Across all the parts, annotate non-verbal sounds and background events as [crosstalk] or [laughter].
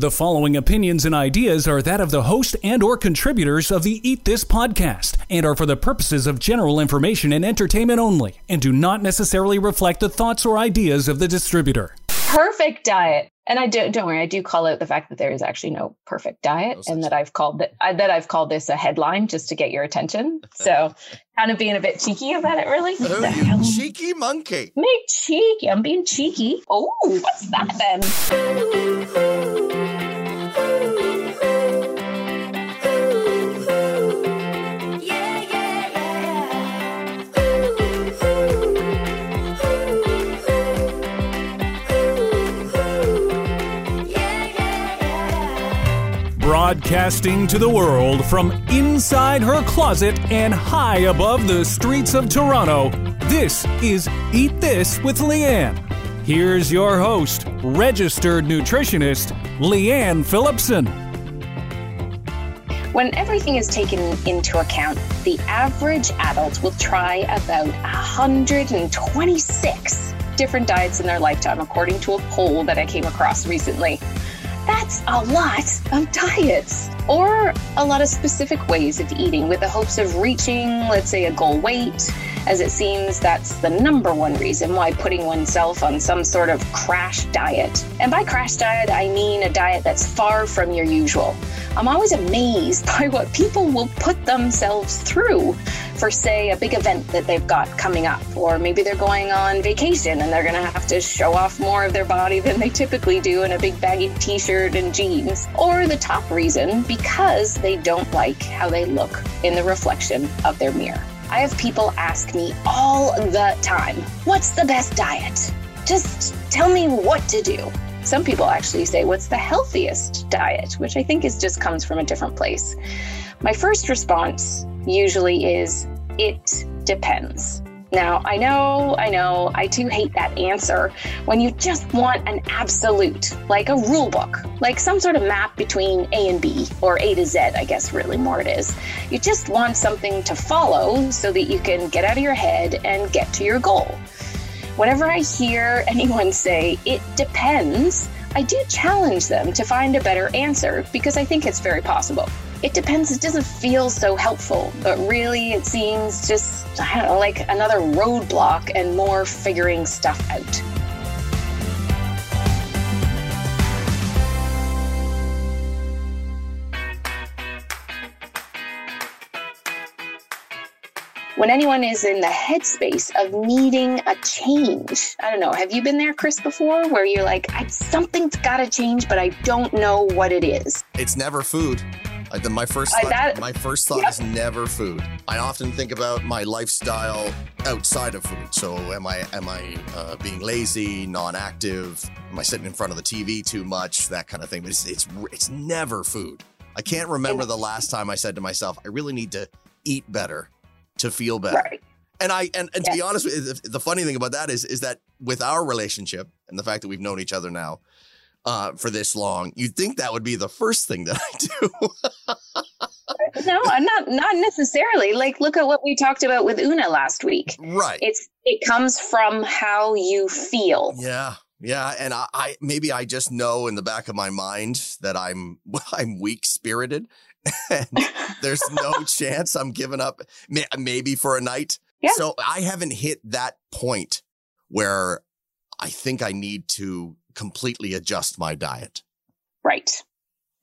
The following opinions and ideas are that of the host and or contributors of the Eat This podcast and are for the purposes of general information and entertainment only and do not necessarily reflect the thoughts or ideas of the distributor. Perfect diet. And I do, don't worry, I do call out the fact that there is actually no perfect diet, no and that I've called it that I've called this a headline just to get your attention. [laughs] So, kind of being a bit cheeky about it, really. Oh, you cheeky monkey! Me cheeky. I'm being cheeky. Oh, what's that then? Broadcasting to the world from inside her closet and high above the streets of Toronto, this is Eat This with Lianne. Here's your host, registered nutritionist, Lianne Phillipson. When everything is taken into account, the average adult will try about 126 different diets in their lifetime, according to a poll that I came across recently. That's a lot of diets or a lot of specific ways of eating with the hopes of reaching, let's say, a goal weight, as it seems that's the number one reason why putting oneself on some sort of crash diet. And by crash diet, I mean a diet that's far from your usual. I'm always amazed [laughs] by what people will put themselves through for, say, a big event that they've got coming up, or maybe they're going on vacation and they're going to have to show off more of their body than they typically do in a big baggy t shirt and jeans. Or the top reason, because they don't like how they look in the reflection of their mirror. I have people ask me all the time, What's the best diet? Just tell me what to do. Some people actually say, What's the healthiest diet? Which I think is just comes from a different place. My first response usually is it depends. Now, I know, I know, I too hate that answer when you just want an absolute, like a rule book, like some sort of map between A and B, or A to Z, I guess, really more it is. You just want something to follow so that you can get out of your head and get to your goal. Whenever I hear [laughs] anyone say, it depends, I do challenge them to find a better answer because I think it's very possible. It depends, it doesn't feel so helpful, but really it seems just, I don't know, like another roadblock and more figuring stuff out. when anyone is in the headspace of needing a change. I don't know. Have you been there, Chris, before where you're like, something's got to change, but I don't know what it is? It's never food. Like the, my first thought, that, my first thought is never food. I often think about my lifestyle outside of food. So am I am I uh, being lazy, non-active? Am I sitting in front of the TV too much? That kind of thing. But it's it's it's never food. I can't remember the last time I said to myself, I really need to eat better to feel better. Right. And I and, and to be honest, the funny thing about that is is that with our relationship and the fact that we've known each other now uh, for this long, you'd think that would be the first thing that I do. [laughs] no, I'm not not necessarily. Like look at what we talked about with Una last week. Right. It's it comes from how you feel. Yeah. Yeah, and I, I maybe I just know in the back of my mind that I'm [laughs] I'm weak spirited, [laughs] and there's no chance I'm giving up maybe for a night. Yeah. So I haven't hit that point where I think I need to completely adjust my diet. Right.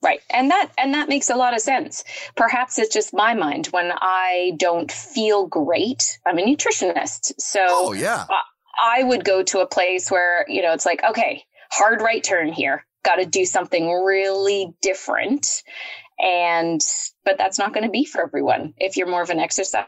Right. And that and that makes a lot of sense. Perhaps it's just my mind when I don't feel great. I'm a nutritionist. So Oh yeah. I would go to a place where, you know, it's like, okay, hard right turn here. Got to do something really different and but that's not going to be for everyone if you're more of an exercise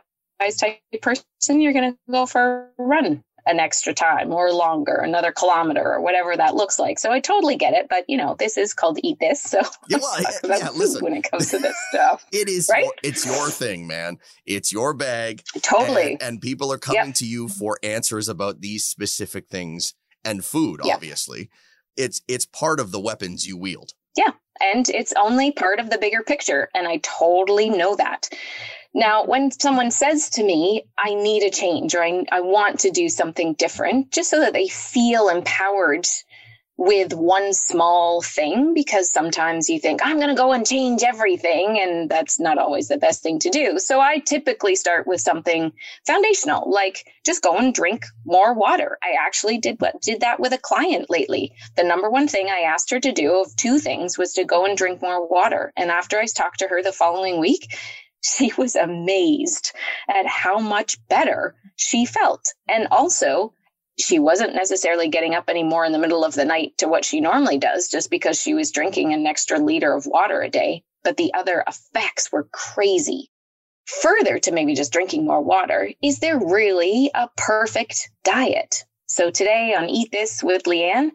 type person you're going to go for a run an extra time or longer another kilometer or whatever that looks like so i totally get it but you know this is called eat this so [laughs] yeah, well, [laughs] yeah, listen when it comes to this [laughs] stuff it is right? Your, it's your thing man it's your bag totally and, and people are coming yep. to you for answers about these specific things and food yep. obviously it's it's part of the weapons you wield yeah and it's only part of the bigger picture. And I totally know that. Now, when someone says to me, I need a change or I, I want to do something different, just so that they feel empowered with one small thing because sometimes you think, I'm going to go and change everything. And that's not always the best thing to do. So I typically start with something foundational, like just go and drink more water. I actually did, did that with a client lately. The number one thing I asked her to do of two things was to go and drink more water. And after I talked to her the following week, [laughs] she was amazed at how much better she felt. And also, she wasn't necessarily getting up anymore in the middle of the night to what she normally does just because she was drinking an extra liter of water a day. But the other effects were crazy. Further to maybe just drinking more water, is there really a perfect diet? So today on Eat This with Lianne,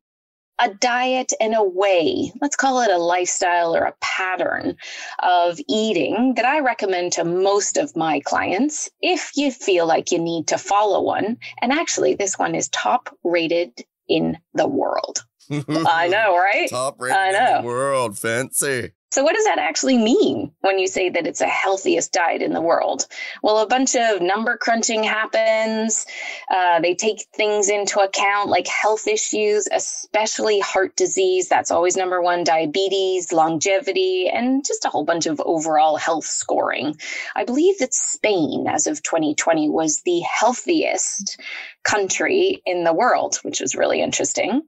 a diet and a way, let's call it a lifestyle or a pattern of eating that I recommend to most of my clients if you feel like you need to follow one. And actually, this one is top rated in the world. [laughs] I know, right? Top rated I know. in the world. Fancy. So, what does that actually mean when you say that it's the healthiest diet in the world? Well, a bunch of number crunching happens. Uh, they take things into account like health issues, especially heart disease. That's always number one, diabetes, longevity, and just a whole bunch of overall health scoring. I believe that Spain, as of 2020, was the healthiest country in the world, which is really interesting.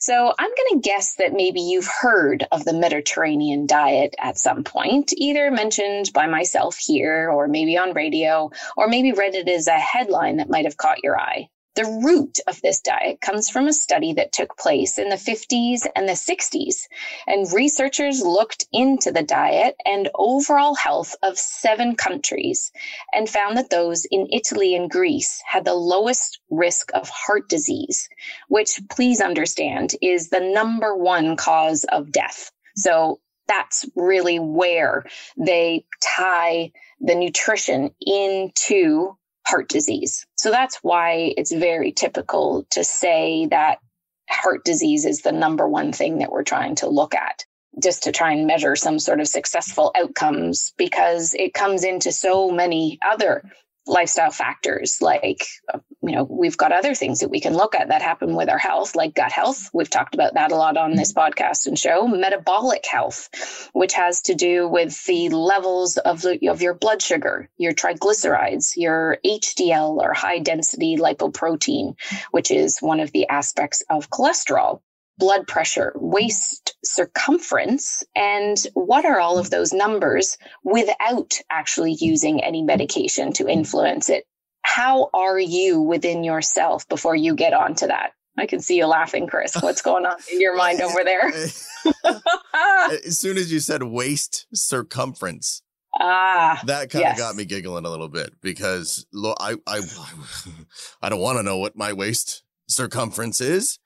So, I'm going to guess that maybe you've heard of the Mediterranean diet at some point, either mentioned by myself here or maybe on radio, or maybe read it as a headline that might have caught your eye. The root of this diet comes from a study that took place in the 50s and the 60s, and researchers looked into the diet and overall health of seven countries and found that those in Italy and Greece had the lowest risk of heart disease, which, please understand, is the number one cause of death. So that's really where they tie the nutrition into heart disease. So that's why it's very typical to say that heart disease is the number one thing that we're trying to look at just to try and measure some sort of successful outcomes because it comes into so many other lifestyle factors like you know we've got other things that we can look at that happen with our health like gut health. We've talked about that a lot on this podcast and show. Metabolic health which has to do with the levels of, of your blood sugar your triglycerides your hdl or high density lipoprotein which is one of the aspects of cholesterol blood pressure, waist circumference, and what are all of those numbers without actually using any medication to influence it? How are you within yourself before you get onto that? I can see you laughing, Chris. What's going on in your mind over there? [laughs] [laughs] as soon as you said waist circumference, Ah, that kind yes. of got me giggling a little bit because look, I I [laughs] I don't want to know what my waist circumference is.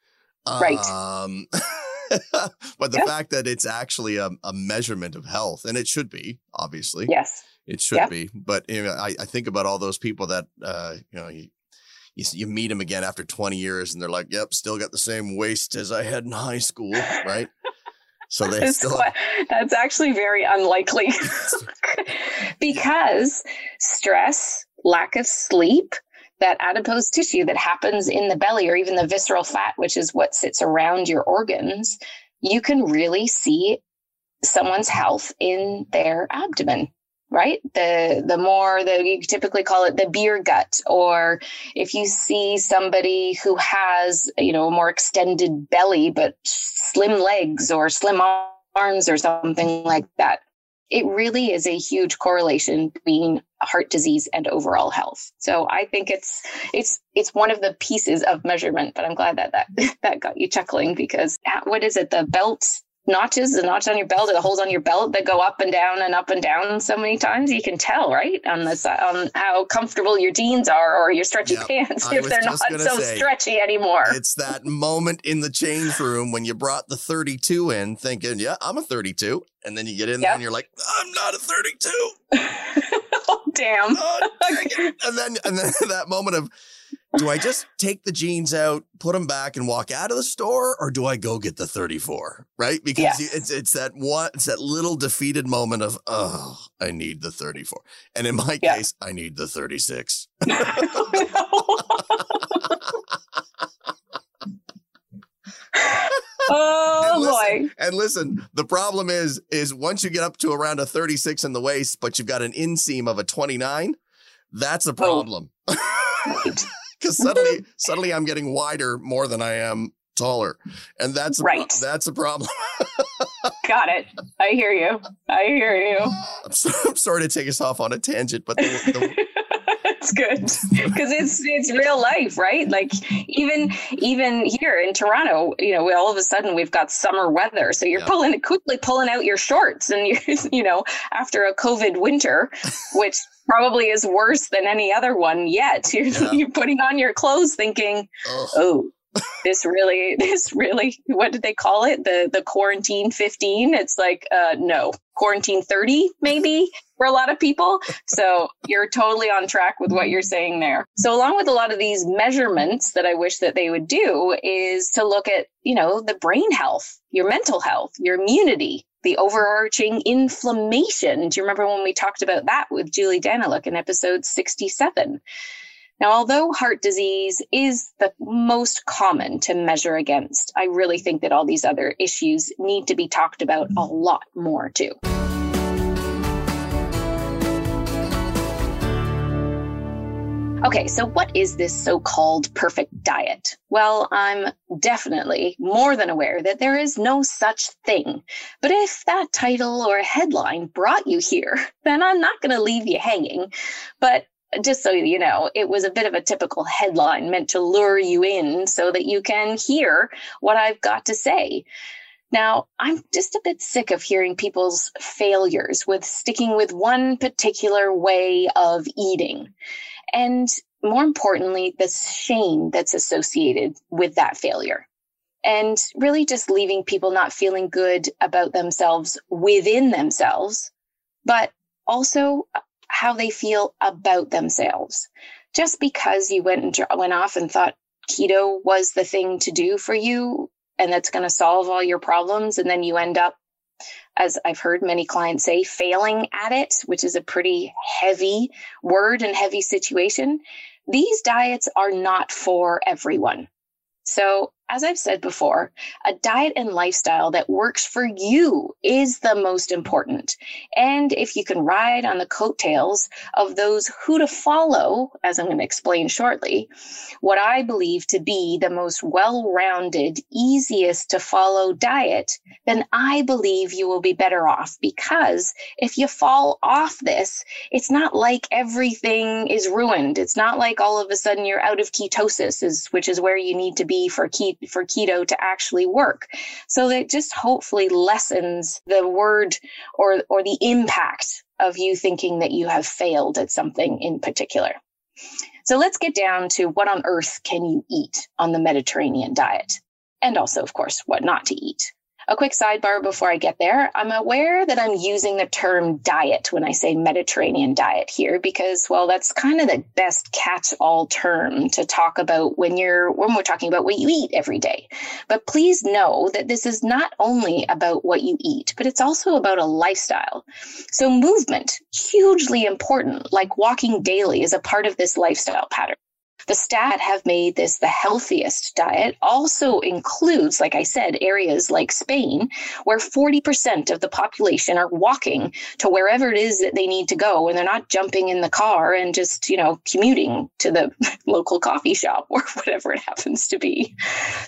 Right. Um, [laughs] but the fact that it's actually a, a, measurement of health, and it should be, obviously. Yes. It should be. But you know, I, I think about all those people that, uh, you know, you, you, you meet them again after 20 years and they're like, yep, still got the same waist as I had in high school. Right. [laughs] So they that's still. That's actually very unlikely [laughs] because stress, lack of sleep, that adipose tissue that happens in the belly or even the visceral fat, which is what sits around your organs, you can really see someone's health in their abdomen right? The the more that you typically call it the beer gut or if you see somebody who has you know a more extended belly but slim legs or slim arms or something like that it really is a huge correlation between heart disease and overall health. So I think it's it's it's one of the pieces of measurement, but I'm glad that that [laughs] that got you chuckling because what is it? The belt notches, the notch on your belt, the holes on your belt that go up and down and up and down so many times. You can tell, right, on this on how comfortable your jeans are or your stretchy yep. pants if they're not so say, stretchy anymore. It's that moment in the change room when you brought the 32 in, thinking, "Yeah, I'm a 32," and then you get in yep. there and you're like, "I'm not a 32." [laughs] oh damn! Oh, [laughs] and then and then [laughs] that moment of do I just take the jeans out, put them back, and walk out of the store, or do I go get the 34? Right? Because yes. it's it's that one, it's that little defeated moment of, oh, I need the 34. And in my yeah. case, I need the 36. [laughs] [laughs] oh and listen, boy. And listen, the problem is is once you get up to around a 36 in the waist, but you've got an inseam of a 29, that's a oh. [laughs] Because suddenly suddenly I'm getting wider more than I am taller. And that's a, right. that's a problem. [laughs] Got it. I hear you. I hear you. I'm, so, I'm sorry to take us off on a tangent, but the, the It's good because it's it's real life, right? Like even even here in Toronto, you know, all of a sudden we've got summer weather, so you're yeah. pulling quickly pulling out your shorts, and you [laughs] you know after a COVID winter, which probably is worse than any other one yet. [laughs] You're, yeah. you're putting on your clothes, thinking, Ugh. oh this really [laughs] this really what did they call it the the quarantine 15 it's like uh no quarantine 30 maybe for a lot of people. So you're totally on track with what you're saying there. So along with a lot of these measurements that i wish that they would do is to look at you know the brain health your mental health your immunity the overarching inflammation. Do you remember when we talked about that with julie daniluk in episode 67 now, although heart disease is the most common to measure against, I really think that all these other issues need to be talked about a lot more too. Okay, so what is this so called perfect diet? Well, I'm definitely more than aware that there is no such thing. But if that title or headline brought you here, [laughs] then I'm not going to leave you hanging. But just so you know, it was a bit of a typical headline meant to lure you in so that you can hear what I've got to say. Now, I'm just a bit sick of hearing people's failures with sticking with one particular way of eating. And more importantly, the shame that's associated with that failure. And really just leaving people not feeling good about themselves within themselves, but also how they feel about themselves. Just because you went and went off and thought keto was the thing to do for you and that's going to solve all your problems and then you end up as I've heard many clients say failing at it, which is a pretty heavy word and heavy situation. These diets are not for everyone. So as I've said before, a diet and lifestyle that works for you is the most important. And if you can ride on the coattails of those who to follow, as I'm going to explain shortly, what I believe to be the most well rounded, easiest to follow diet, then I believe you will be better off. Because if you fall off this, it's not like everything is ruined. It's not like all of a sudden you're out of ketosis, is, which is where you need to be for keto for keto to actually work. So that just hopefully lessens the word or, or the impact of you thinking that you have failed at something in particular. So let's get down to what on earth can you eat on the Mediterranean diet? And also, of course, what not to eat. A quick sidebar before I get there. I'm aware that I'm using the term diet when I say Mediterranean diet here because, well, that's kind of the best catch all term to talk about when you're, when we're talking about what you eat every day. But please know that this is not only about what you eat, but it's also about a lifestyle. So movement, hugely important, like walking daily is a part of this lifestyle pattern. The stat have made this the healthiest diet also includes, like I said, areas like Spain, where 40% of the population are walking to wherever it is that they need to go. And they're not jumping in the car and just, you know, commuting to the [laughs] local coffee shop or [laughs] whatever it happens to be.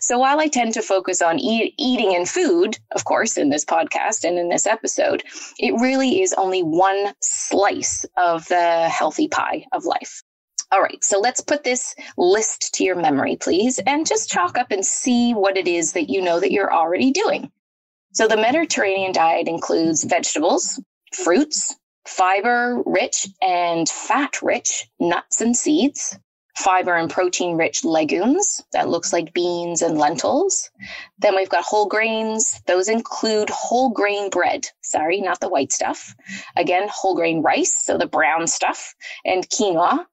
So while I tend to focus on eat, eating and food, of course, in this podcast and in this episode, it really is only one slice of the healthy pie of life. All right, so let's put this list to your memory, please, and just chalk up and see what it is that you know that you're already doing. So, the Mediterranean diet includes vegetables, fruits, fiber rich and fat rich nuts and seeds, fiber and protein rich legumes that looks like beans and lentils. Then we've got whole grains. Those include whole grain bread. Sorry, not the white stuff. Again, whole grain rice, so the brown stuff, and quinoa,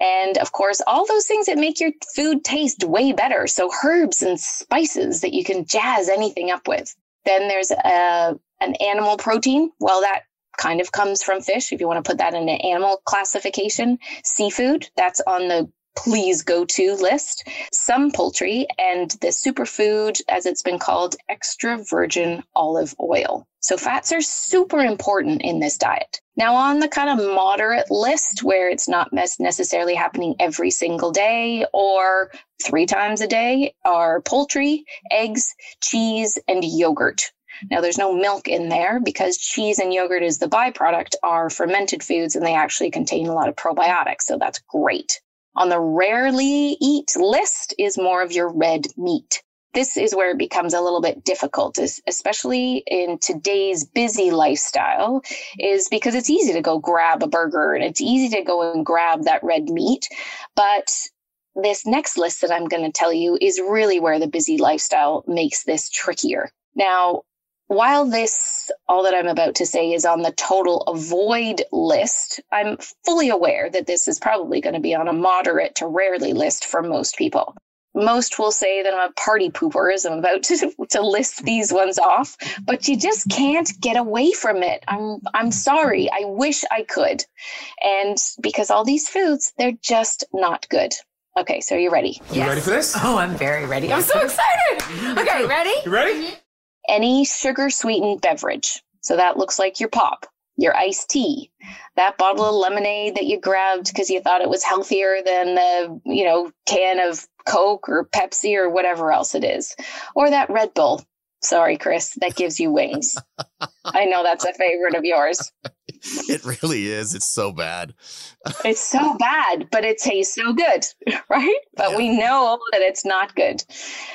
and of course, all those things that make your food taste way better. So herbs and spices that you can jazz anything up with. Then there's a, an animal protein. Well, that kind of comes from fish if you want to put that in an animal classification. Seafood, that's on the please go to list, some poultry, and the superfood, as it's been called, extra virgin olive oil. So fats are super important in this diet. Now, on the kind of moderate list where it's not necessarily happening every single day or three times a day are poultry, eggs, cheese, and yogurt. Now, there's no milk in there because cheese and yogurt is the byproduct are fermented foods and they actually contain a lot of probiotics. So that's great. On the rarely eat list is more of your red meat. This is where it becomes a little bit difficult, especially in today's busy lifestyle, is because it's easy to go grab a burger and it's easy to go and grab that red meat. But this next list that I'm going to tell you is really where the busy lifestyle makes this trickier. Now, while this, all that I'm about to say, is on the total avoid list, I'm fully aware that this is probably going to be on a moderate to rarely list for most people. Most will say that I'm a party pooper as I'm about [laughs] to, to list these ones off, but you just can't get away from it. I'm I'm sorry. I wish I could. And because all these foods, they're just not good. Okay, so are you ready? You yes. ready for this? Oh, I'm very ready. I'm so excited. Okay, ready? You ready? Mm-hmm. Any sugar sweetened beverage. So that looks like your pop, your iced tea, that bottle of lemonade that you grabbed because you thought it was healthier than the, you know, can of Coke or Pepsi or whatever else it is, or that Red Bull. Sorry, Chris, that gives you wings. [laughs] I know that's a favorite of yours. [laughs] It really is. It's so bad. [laughs] it's so bad, but it tastes so good, [laughs] right? But yeah. we know that it's not good.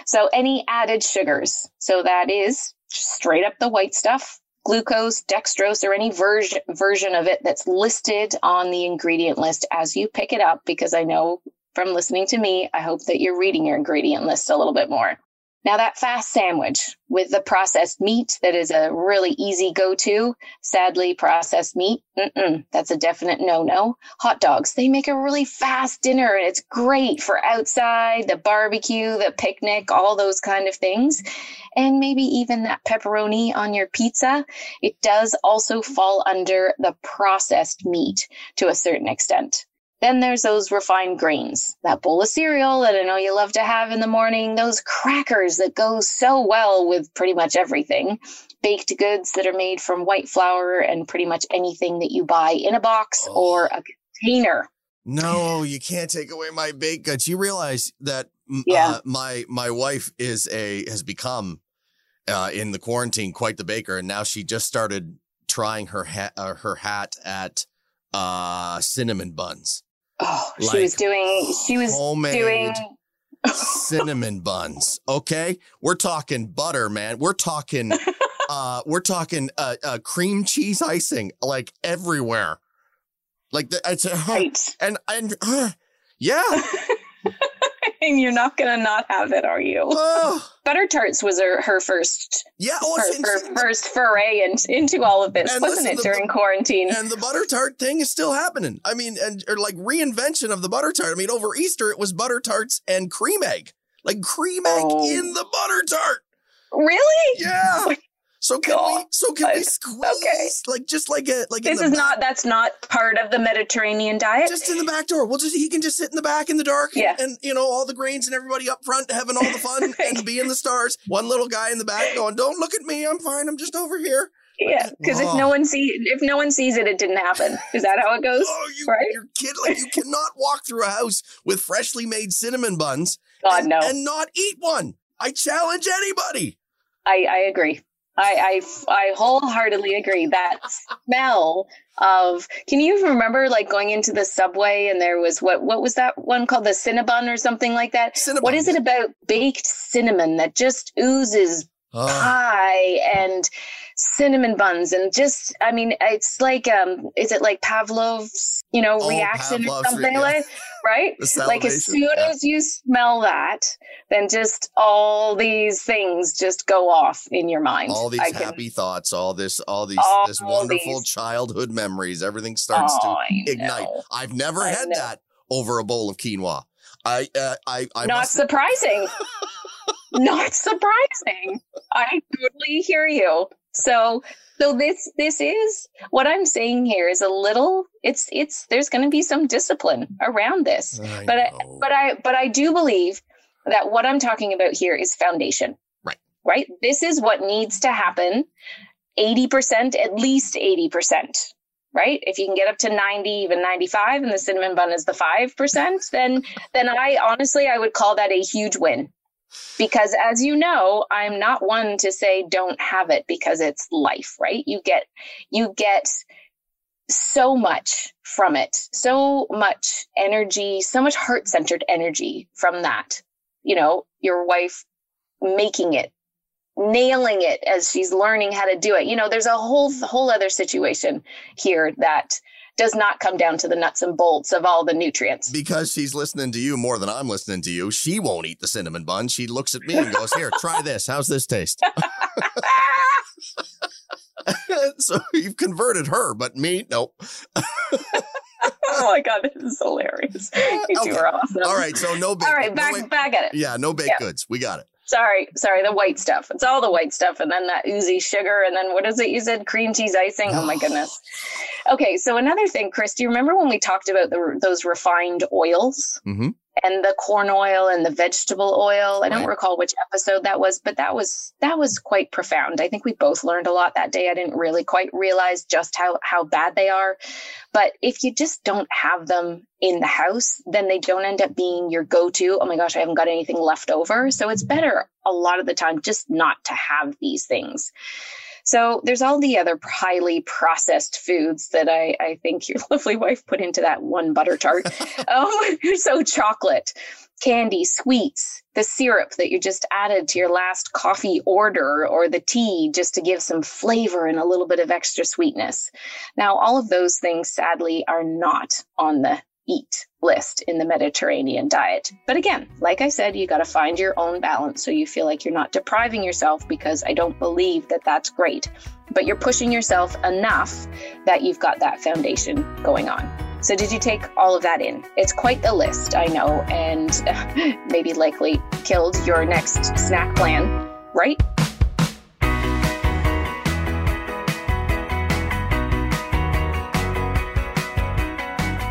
So, any added sugars. So, that is straight up the white stuff, glucose, dextrose, or any version version of it that's listed on the ingredient list as you pick it up, because I know from listening to me, I hope that you're reading your ingredient list a little bit more. Now, that fast sandwich with the processed meat that is a really easy go to, sadly, processed meat, that's a definite no no. Hot dogs, they make a really fast dinner and it's great for outside, the barbecue, the picnic, all those kind of things. And maybe even that pepperoni on your pizza. It does also fall under the processed meat to a certain extent. Then there's those refined grains, that bowl of cereal that I know you love to have in the morning, those crackers that go so well with pretty much everything, baked goods that are made from white flour and pretty much anything that you buy in a box oh. or a container. No, you can't take away my baked goods. You realize that yeah. Uh, my my wife is a has become uh, in the quarantine quite the baker, and now she just started trying her hat uh, her hat at uh, cinnamon buns. Oh, like she was doing. She was doing cinnamon [laughs] buns. Okay, we're talking butter, man. We're talking. [laughs] uh, we're talking uh, uh, cream cheese icing like everywhere. Like the, it's a, right. and and uh, yeah. [laughs] and you're not gonna not have it, are you? Oh. [laughs] Butter tarts was her, her first, yeah, oh, her, her first foray in, into all of this, wasn't listen, it? The, during quarantine, and the butter tart thing is still happening. I mean, and or like reinvention of the butter tart. I mean, over Easter it was butter tarts and cream egg, like cream egg oh. in the butter tart. Really? Yeah. [laughs] So can God. we? So can we squeeze? Okay. Like just like a like. This is back, not. That's not part of the Mediterranean diet. Just in the back door. We'll just he can just sit in the back in the dark. Yeah. And, and you know all the grains and everybody up front having all the fun [laughs] and being the stars. One little guy in the back going, "Don't look at me. I'm fine. I'm just over here." Yeah, because oh. if no oh. one see if no one sees it, it didn't happen. Is that how it goes? Oh, you, right? You're kid like you cannot walk through a house with freshly made cinnamon buns. God and, no, and not eat one. I challenge anybody. I, I agree. I, I, I wholeheartedly agree. That smell of can you remember like going into the subway and there was what what was that one called the Cinnabon or something like that? Cinnabon. What is it about baked cinnamon that just oozes oh. pie and cinnamon buns and just I mean it's like um is it like Pavlov's you know oh, reaction Pavlov's or something re- like right? Like as soon yeah. as you smell that then just all these things just go off in your mind. All these I happy can, thoughts all this all these all this wonderful these, childhood memories everything starts oh, to ignite. I've never I had know. that over a bowl of quinoa. I uh, I, I not surprising. [laughs] Not surprising. I totally hear you So so this this is what I'm saying here is a little it's it's there's going to be some discipline around this. I but I, but I but I do believe that what I'm talking about here is foundation. Right. Right? This is what needs to happen 80%, at least 80%. Right? If you can get up to 90, even 95 and the cinnamon bun is the 5%, then then I honestly I would call that a huge win because as you know i'm not one to say don't have it because it's life right? You get you get so much from it so much energy so much heart-centered energy from that. You know your wife making it nailing it as she's learning how to do it. You know there's a whole whole other situation here that does not come down to the nuts and bolts of all the nutrients. Because she's listening to you more than I'm listening to you, she won't eat the cinnamon bun. She looks at me and goes, Here, try this. How's this taste? [laughs] so you've converted her, but me, nope. [laughs] oh my god, this is hilarious. You two are awesome. All right, so no big. All right, back no, back at it. Yeah, no baked yeah. goods. We got it. Sorry, sorry, the white stuff. It's all the white stuff, and then that oozy sugar, and then what is it you said? Cream cheese icing. Oh my goodness. Okay, so another thing, Chris, do you remember when we talked about the, those refined oils? Mm-hmm and the corn oil and the vegetable oil. I don't right. recall which episode that was, but that was that was quite profound. I think we both learned a lot that day. I didn't really quite realize just how how bad they are. But if you just don't have them in the house, then they don't end up being your go-to. Oh my gosh, I haven't got anything left over. So it's better a lot of the time just not to have these things. So there's all the other highly processed foods that I, I think your [laughs] lovely wife put into that one butter tart. [laughs] um, [laughs] so chocolate, candy, sweets, the syrup that you just added to your last coffee order or the tea just to give some flavor and a little bit of extra sweetness. Now, all of those things sadly are not on the eat list in the Mediterranean diet. But again, like I said, you got to find your own balance so you feel like you're not depriving yourself because I don't believe that that's great. But you're pushing yourself enough that you've got that foundation going on. So, did you take all of that in? It's quite the list, I know, and [laughs] maybe likely killed your next snack plan, right?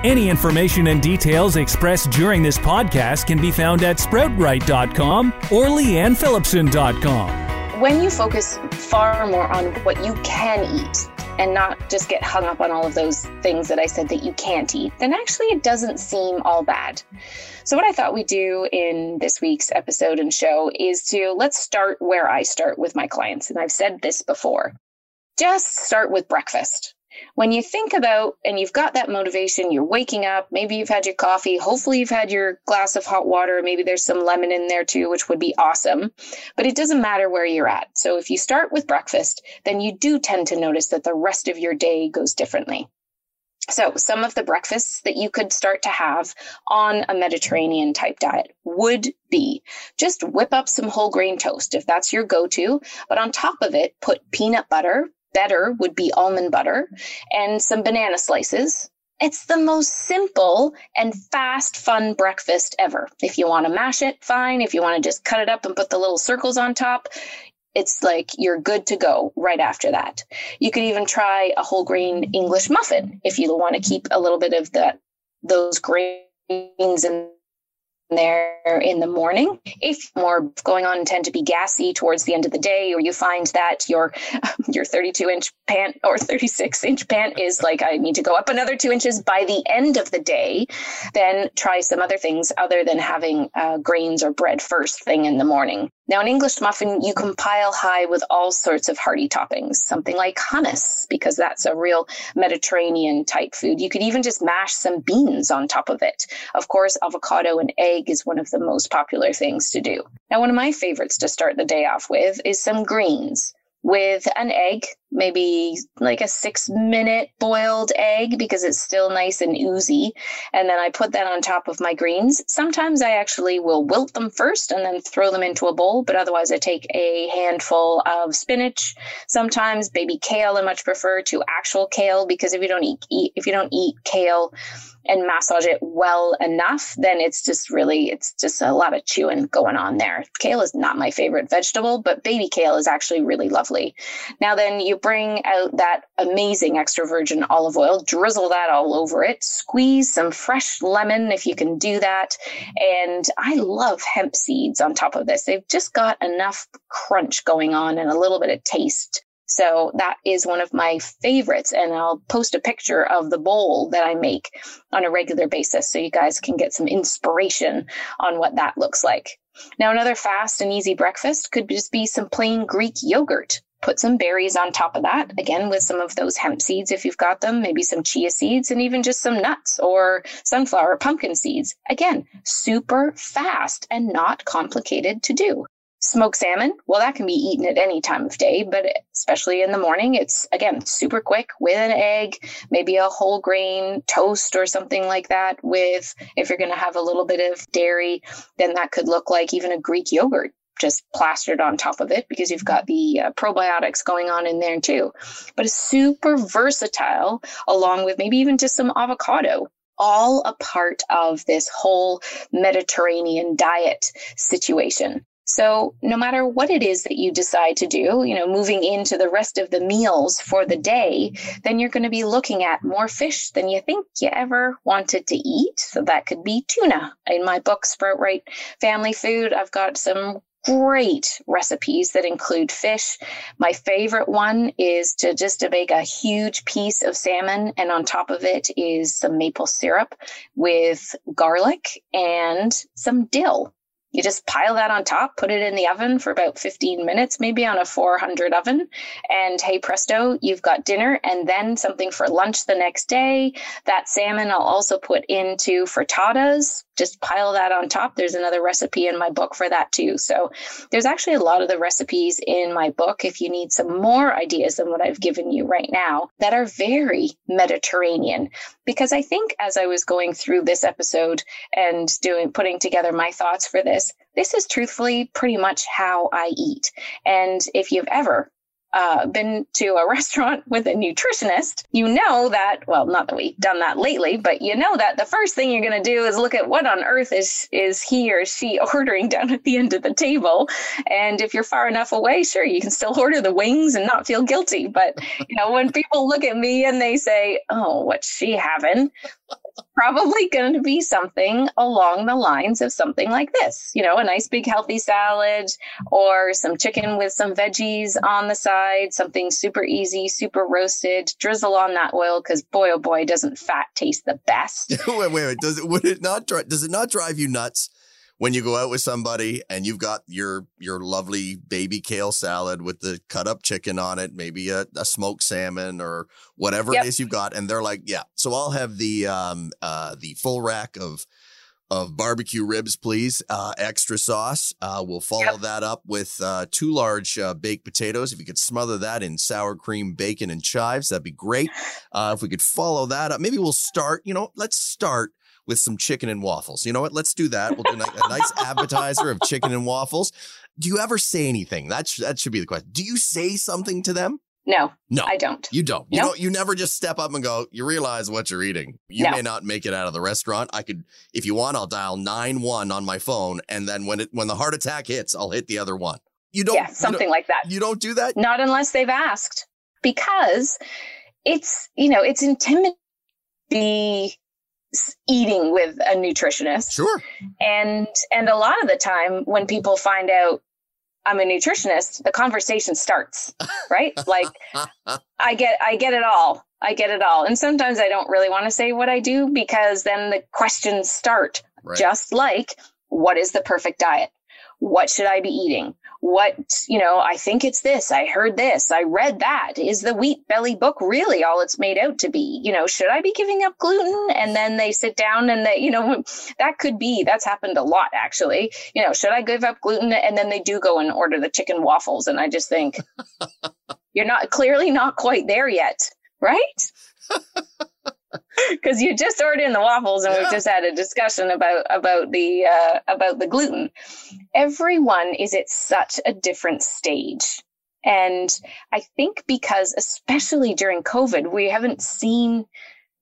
Any information and details expressed during this podcast can be found at sproutright.com or liannephillipson.com. When you focus far more on what you can eat and not just get hung up on all of those things that I said that you can't eat, then actually it doesn't seem all bad. So, what I thought we'd do in this week's episode and show is to let's start where I start with my clients. And I've said this before just start with breakfast when you think about and you've got that motivation, you're waking up, maybe you've had your coffee, hopefully you've had your glass of hot water, maybe there's some lemon in there too, which would be awesome. But it doesn't matter where you're at. So if you start with breakfast, then you do tend to notice that the rest of your day goes differently. So, some of the breakfasts that you could start to have on a Mediterranean type diet would be just whip up some whole grain toast if that's your go to, but on top of it, put peanut butter, better would be almond butter and some banana slices. It's the most simple and fast, fun breakfast ever. If you want to mash it, fine. If you want to just cut it up and put the little circles on top, it's like you're good to go right after that. You could even try a whole grain English muffin if you want to keep a little bit of that those grains in there in the morning. If more going on tend to be gassy towards the end of the day, or you find that your [laughs] your 32 inch pant or 36 inch pant is like I need to go up another two inches by the end of the day, then try some other things other than having uh, grains or bread first thing in the morning. Now, an English muffin, you can pile high with all sorts of hearty toppings, something like hummus, because that's a real Mediterranean type food. You could even just mash some beans on top of it. Of course, avocado and egg is one of the most popular things to do. Now, one of my favorites to start the day off with is some greens with an egg, maybe like a six minute boiled egg because it's still nice and oozy. And then I put that on top of my greens. Sometimes I actually will wilt them first and then throw them into a bowl, but otherwise I take a handful of spinach. Sometimes baby kale I much prefer to actual kale because if you don't eat, eat if you don't eat kale, and massage it well enough, then it's just really, it's just a lot of chewing going on there. Kale is not my favorite vegetable, but baby kale is actually really lovely. Now, then you bring out that amazing extra virgin olive oil, drizzle that all over it, squeeze some fresh lemon if you can do that. And I love hemp seeds on top of this. They've just got enough crunch going on and a little bit of taste so that is one of my favorites. And I'll post a picture of the bowl that I make on a regular basis so you guys can get some inspiration on what that looks like. Now, another fast and easy breakfast could just be some plain Greek yogurt. Put some berries on top of that, again, with some of those hemp seeds if you've got them, maybe some chia seeds, and even just some nuts or sunflower pumpkin seeds. Again, super fast and not complicated to do. Smoked salmon, well, that can be eaten at any time of day, but especially in the morning, it's again super quick with an egg, maybe a whole grain toast or something like that. With if you're going to have a little bit of dairy, then that could look like even a Greek yogurt just plastered on top of it because you've got the uh, probiotics going on in there too. But it's super versatile, along with maybe even just some avocado all a part of this whole Mediterranean diet situation. So, no matter what it is that you decide to do, you know, moving into the rest of the meals for the day, then you're going to be looking at more fish than you think you ever wanted to eat. So, that could be tuna. In my book, Sprout Right Family Food, I've got some great recipes that include fish. My favorite one is to just to make a huge piece of salmon and on top of it is some maple syrup with garlic and some dill. You just pile that on top, put it in the oven for about 15 minutes, maybe on a 400 oven. And hey presto, you've got dinner and then something for lunch the next day. That salmon I'll also put into frittatas just pile that on top. There's another recipe in my book for that too. So there's actually a lot of the recipes in my book, if you need some more ideas than what I've given you right now, that are very Mediterranean. Because I think as I was going through this episode and doing putting together my thoughts for this, this is truthfully pretty much how I eat. And if you've ever uh, been to a [laughs] restaurant with a nutritionist, you know that, well, not that we've done that lately, but you know that the first thing you're going to do is look at what on earth is, is he or she [laughs] ordering down at the end of the table. And if you're far enough away, sure, you can still order the wings and not feel guilty. But, you know, when people look at me and they say, oh, what's she having? Probably going to be something along the lines of something like this you know, a nice big healthy salad or some chicken with some veggies on the side, something super easy, super roasted. Drizzle on that oil because boy, oh boy, doesn't fat taste the best. [laughs] wait, wait, wait. Does it, would it not, does it not drive you nuts? When you go out with somebody and you've got your your lovely baby kale salad with the cut up chicken on it, maybe a, a smoked salmon or whatever yep. it is you've got, and they're like, "Yeah, so I'll have the um uh the full rack of." Of barbecue ribs, please. Uh, extra sauce. Uh, we'll follow yep. that up with uh, two large uh, baked potatoes. If you could smother that in sour cream, bacon, and chives, that'd be great. Uh, if we could follow that up, maybe we'll start. You know, let's start with some chicken and waffles. You know what? Let's do that. We'll do a nice [laughs] appetizer of chicken and waffles. Do you ever say anything? That sh- that should be the question. Do you say something to them? No, no, I don't. You don't. You don't. You never just step up and go. You realize what you're eating. You no. may not make it out of the restaurant. I could, if you want, I'll dial nine one on my phone, and then when it when the heart attack hits, I'll hit the other one. You don't. Yeah, something don't, like that. You don't do that. Not unless they've asked, because it's you know it's intimidating be eating with a nutritionist. Sure. And and a lot of the time when people find out I'm a nutritionist, the conversation starts, [laughs] right? like I get I get it all. I get it all. And sometimes I don't really want to say what I do because then the questions start. Right. Just like what is the perfect diet? What should I be eating? What you know i think it's this i heard this i read that. Is the wheat belly book really all it's made out to be? You know should i be giving up gluten? And then they sit down and they you know [laughs] that could be that's happened a lot actually. You know should i give up gluten? And then they do go and order the chicken waffles and i just think [laughs] You're not clearly not quite there yet, right? [laughs] [laughs] Because you just ordered in the waffles, and yeah. we just had a discussion about about the uh, about the gluten. Everyone is at such a different stage, and I think because especially during COVID, we haven't seen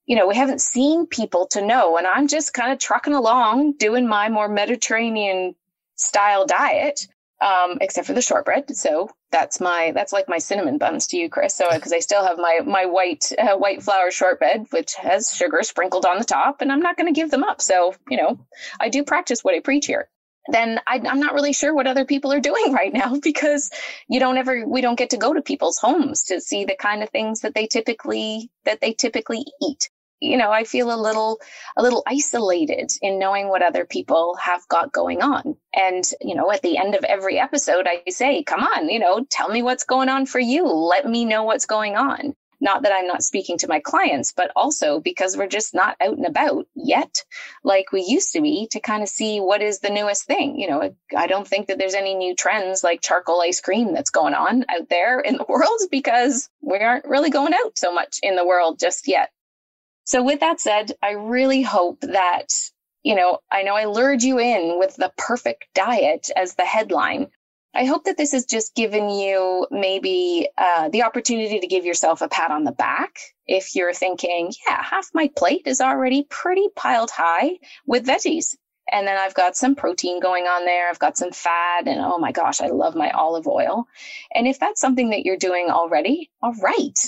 you know, we haven't seen people to know. And I'm just kind of trucking along doing my more Mediterranean style diet, um, except for the shortbread. So that's my that's like my cinnamon buns to you, Chris. So because I still have my my white uh, white flour shortbread, which has sugar sprinkled on the top, and I'm not going to give them up. So you know, I do practice what I preach here. Then I, I'm not really sure what other people are [laughs] doing right now because you don't ever we don't get to go to people's homes to see the kind of things that they typically that they typically eat you know, I feel a little, a little isolated in knowing what other people have got going on. And, you know, at the end of every episode, I say, come on, you know, tell me what's going on for you. Let me know what's going on. Not that I'm not speaking to my clients, but also because we're just not out and about yet, like we used to be, to kind of see what is the newest thing. You know, I don't think that there's any new trends like charcoal ice cream that's going on out there in the [laughs] world because we aren't really going out so much in the world just yet. So, with that said, I really hope that, you know, I know I lured you in with the perfect diet as the headline. I hope that this has just given you maybe uh, the opportunity to give yourself a pat on the back if you're thinking, yeah, half my plate is already pretty piled high with veggies. And then I've got some protein going on there. I've got some fat. And oh my gosh, I love my olive oil. And if that's something that you're doing already, all right,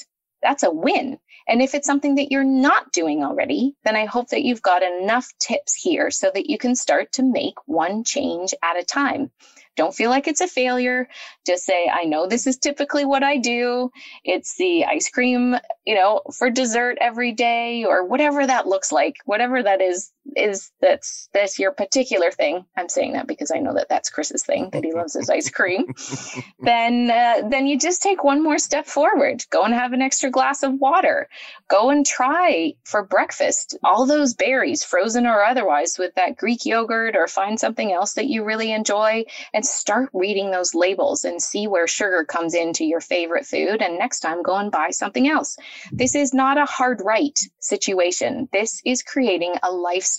that's a win. And if it's something that you're not doing already, then I hope that you've got enough tips here so that you can start to make one change at a time. Don't feel like it's a failure. Just say, I know this is typically what I do. It's the ice cream, you know, for dessert every day or whatever that looks like, whatever that is, is that's, that's your particular thing. I'm saying that because I know that that's Chris's thing, that he loves his ice cream. [laughs] then, uh, then you just take one more step forward. Go and have an extra glass of water. Go and try for breakfast all those berries, frozen or otherwise, with that Greek yogurt or find something else that you really enjoy and start reading those labels and see where sugar comes into your favorite food. And next time, go and buy something else. This is not a hard right situation. This is creating a lifestyle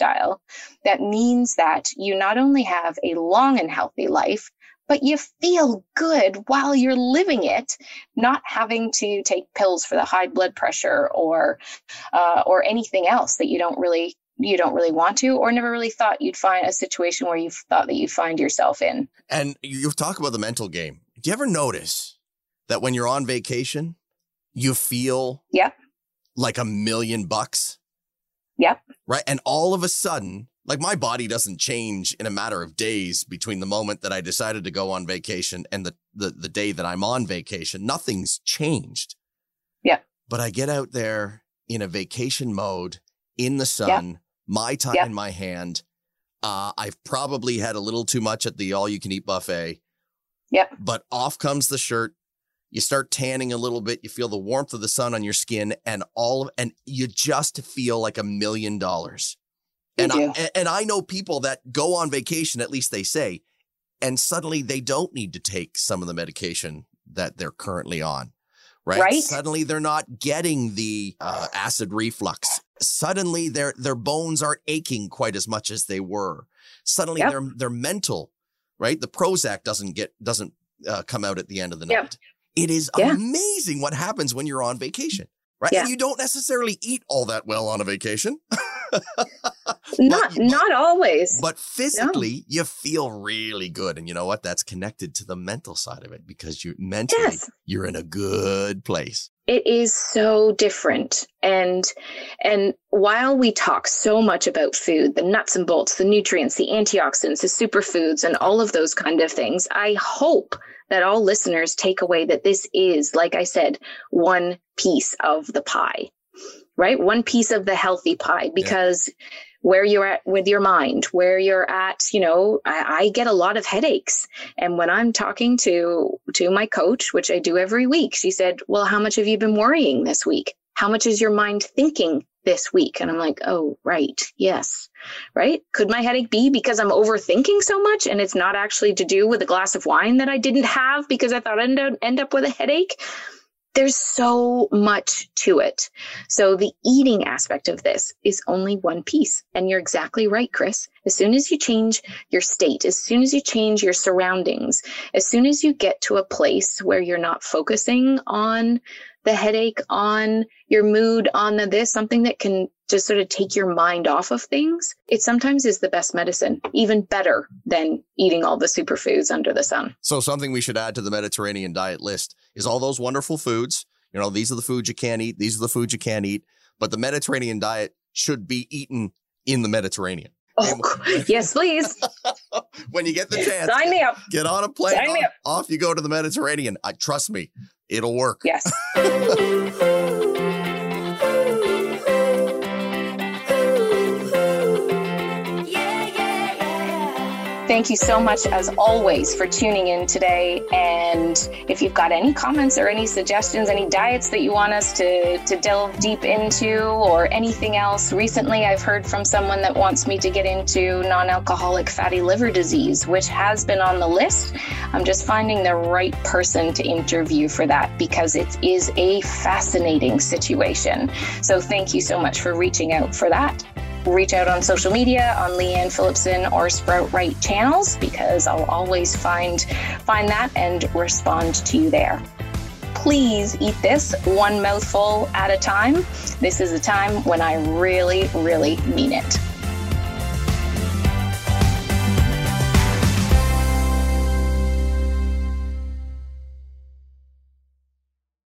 that means that you not only have a long and healthy life, but you feel good while you're living it, not having to take pills for the high blood pressure or uh, or anything else that you don't really you don't really want to or never really thought you'd find a situation where you thought that you'd find yourself in. And you talk about the mental game. Do you ever notice that when you're on vacation, you feel yeah. like a million bucks? Yep. Right. And all of a sudden, like my body doesn't change in a matter of days between the moment that I decided to go on vacation and the, the, the day that I'm on vacation. Nothing's changed. Yeah. But I get out there in a vacation mode in the sun mai tai yep. in my hand. Uh, I've probably had a little too much at the all you can eat buffet. Yep. But off comes the shirt. You start tanning a little bit. You feel the warmth of the sun on your skin, and all of, and you just feel like a million dollars. And I, and I know people that go on vacation, at least they say, and suddenly they don't need to take some of the medication that they're currently on. Right? right? Suddenly they're not getting the uh, acid reflux suddenly their their bones aren't aching quite as much as they were. Suddenly yep. their their mental, right? The Prozac doesn't get doesn't uh, come out at the end of the night. Yep. It is yeah. amazing what happens when you're on vacation, right? Yeah. And you don't necessarily eat all that well on a vacation. [laughs] not but, not always. But physically, no. you feel really good, and you know what? That's connected to the mental side of it because you mentally yes. you're in a good place it is so different. And and while we talk so much about food the nuts and bolts the nutrients the antioxidants the superfoods and all of those kind of things i hope that all listeners take away that this is like i said one piece of the pie right? One piece of the healthy pie because yeah where you're at with your mind, where you're at, you know, I, I, get a lot of headaches. And when I'm talking to to my coach, which I do every week, she said, Well, how much have you been worrying this week? How much is your mind thinking this week? And I'm like, oh, right, yes. Right? Could my headache be because I'm overthinking so much and it's not actually to do with a glass of wine that I didn't have because I thought I'd end up with a headache? There's so much to it. So the eating aspect of this is only one piece. And you're exactly right, Chris. As soon as you change your state, as soon as you change your surroundings, as soon as you get to a place where you're not focusing on the headache, on your mood, on the this, something that can just sort of take your mind off of things, it sometimes is the best medicine, even better than eating all the superfoods under the sun. So, something we should add to the Mediterranean diet list is all those wonderful foods. You know, these are the foods you can't eat, these are the foods you can't eat, but the Mediterranean diet should be eaten in the Mediterranean. Oh, [laughs] yes, please. [laughs] when you get the chance, sign me up. Get on a plane. Sign Off, off you go to the Mediterranean. I trust me, it'll work. Yes. [laughs] Thank you so much, as always, for tuning in today. And if you've got any comments or any suggestions, any diets that you want us to, to delve deep into, or anything else, recently I've heard from someone that wants me to get into non alcoholic fatty liver disease, which has been on the list. I'm just finding the right person to interview for that because it is a fascinating situation. So thank you so much for reaching out for that reach out on social media on Lianne Phillipson or Sprout Right channels because I'll always find find that and respond to you there. Please eat this one mouthful at a time. This is a time when I really, really mean it.